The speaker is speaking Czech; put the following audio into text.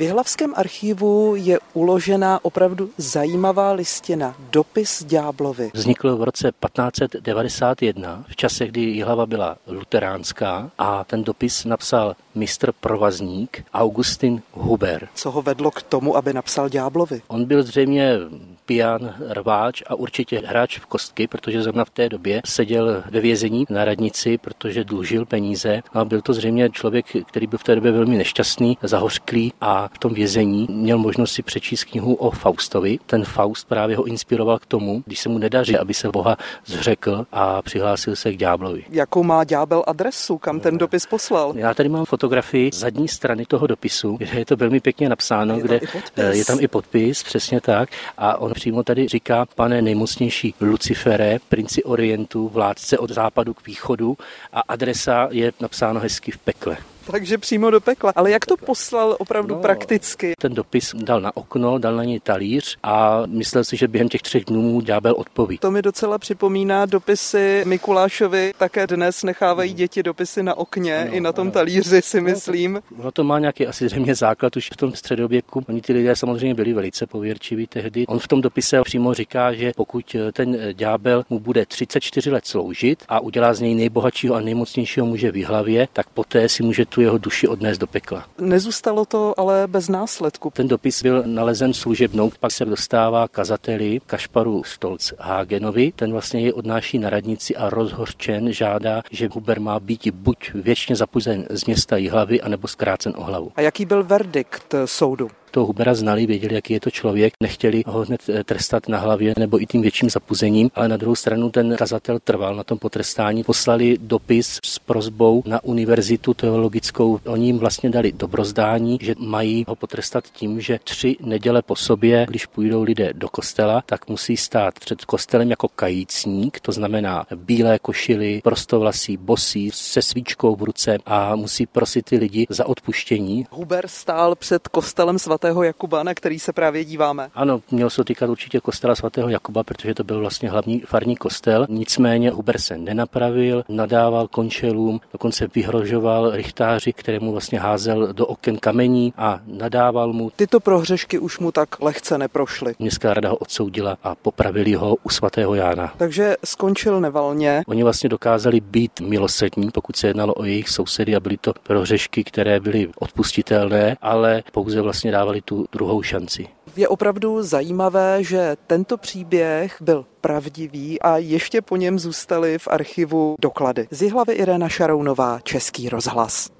V Jihlavském archivu je uložena opravdu zajímavá listina, dopis Ďáblovi. Vznikl v roce 1591, v čase, kdy Jihlava byla luteránská a ten dopis napsal mistr provazník Augustin Huber. Co ho vedlo k tomu, aby napsal Ďáblovi? On byl zřejmě pijan, rváč a určitě hráč v kostky, protože zrovna v té době seděl ve vězení na radnici, protože dlužil peníze a byl to zřejmě člověk, který byl v té době velmi nešťastný, zahořklý a v tom vězení měl možnost si přečíst knihu o Faustovi. Ten Faust právě ho inspiroval k tomu, když se mu nedaří, aby se Boha zřekl a přihlásil se k ďáblovi. Jakou má ďábel adresu, kam ten dopis poslal? Já tady mám fotografii zadní strany toho dopisu, kde je to velmi pěkně napsáno, je kde eh, je tam i podpis, přesně tak. A on přímo tady říká, pane nejmocnější Lucifere, princi Orientu, vládce od západu k východu a adresa je napsáno hezky v pekle takže přímo do pekla. Ale jak to poslal opravdu no, prakticky? Ten dopis dal na okno, dal na něj talíř a myslel si, že během těch třech dnů ďábel odpoví. To mi docela připomíná dopisy Mikulášovi. Také dnes nechávají děti dopisy na okně no, i na tom no. talíři, si myslím. No to má nějaký asi zřejmě základ už v tom středověku. Oni ty lidé samozřejmě byli velice pověrčiví tehdy. On v tom dopise přímo říká, že pokud ten ďábel mu bude 34 let sloužit a udělá z něj nejbohatšího a nejmocnějšího muže v hlavě, tak poté si může tu jeho duši odnést do pekla. Nezůstalo to ale bez následku. Ten dopis byl nalezen služebnou, pak se dostává kazateli Kašparu Stolc Hagenovi. Ten vlastně je odnáší na radnici a rozhořčen žádá, že Huber má být buď věčně zapuzen z města Jihlavy, anebo zkrácen o hlavu. A jaký byl verdikt soudu? Toho Hubera znali, věděli, jaký je to člověk, nechtěli ho hned eh, trestat na hlavě nebo i tím větším zapuzením, ale na druhou stranu ten kazatel trval na tom potrestání. Poslali dopis s prozbou na univerzitu teologickou. Oni jim vlastně dali dobrozdání, že mají ho potrestat tím, že tři neděle po sobě, když půjdou lidé do kostela, tak musí stát před kostelem jako kajícník, to znamená bílé košily, prostovlasí, bosí, se svíčkou v ruce a musí prosit ty lidi za odpuštění. Huber stál před kostelem svatého svatého Jakuba, na který se právě díváme. Ano, měl se týkat určitě kostela svatého Jakuba, protože to byl vlastně hlavní farní kostel. Nicméně Huber se nenapravil, nadával končelům, dokonce vyhrožoval richtáři, kterému vlastně házel do oken kamení a nadával mu. Tyto prohřešky už mu tak lehce neprošly. Městská rada ho odsoudila a popravili ho u svatého Jána. Takže skončil nevalně. Oni vlastně dokázali být milosrdní, pokud se jednalo o jejich sousedy a byly to prohřešky, které byly odpustitelné, ale pouze vlastně dávali dostávali tu druhou šanci. Je opravdu zajímavé, že tento příběh byl pravdivý a ještě po něm zůstaly v archivu doklady. Z hlavy Irena Šarounová, Český rozhlas.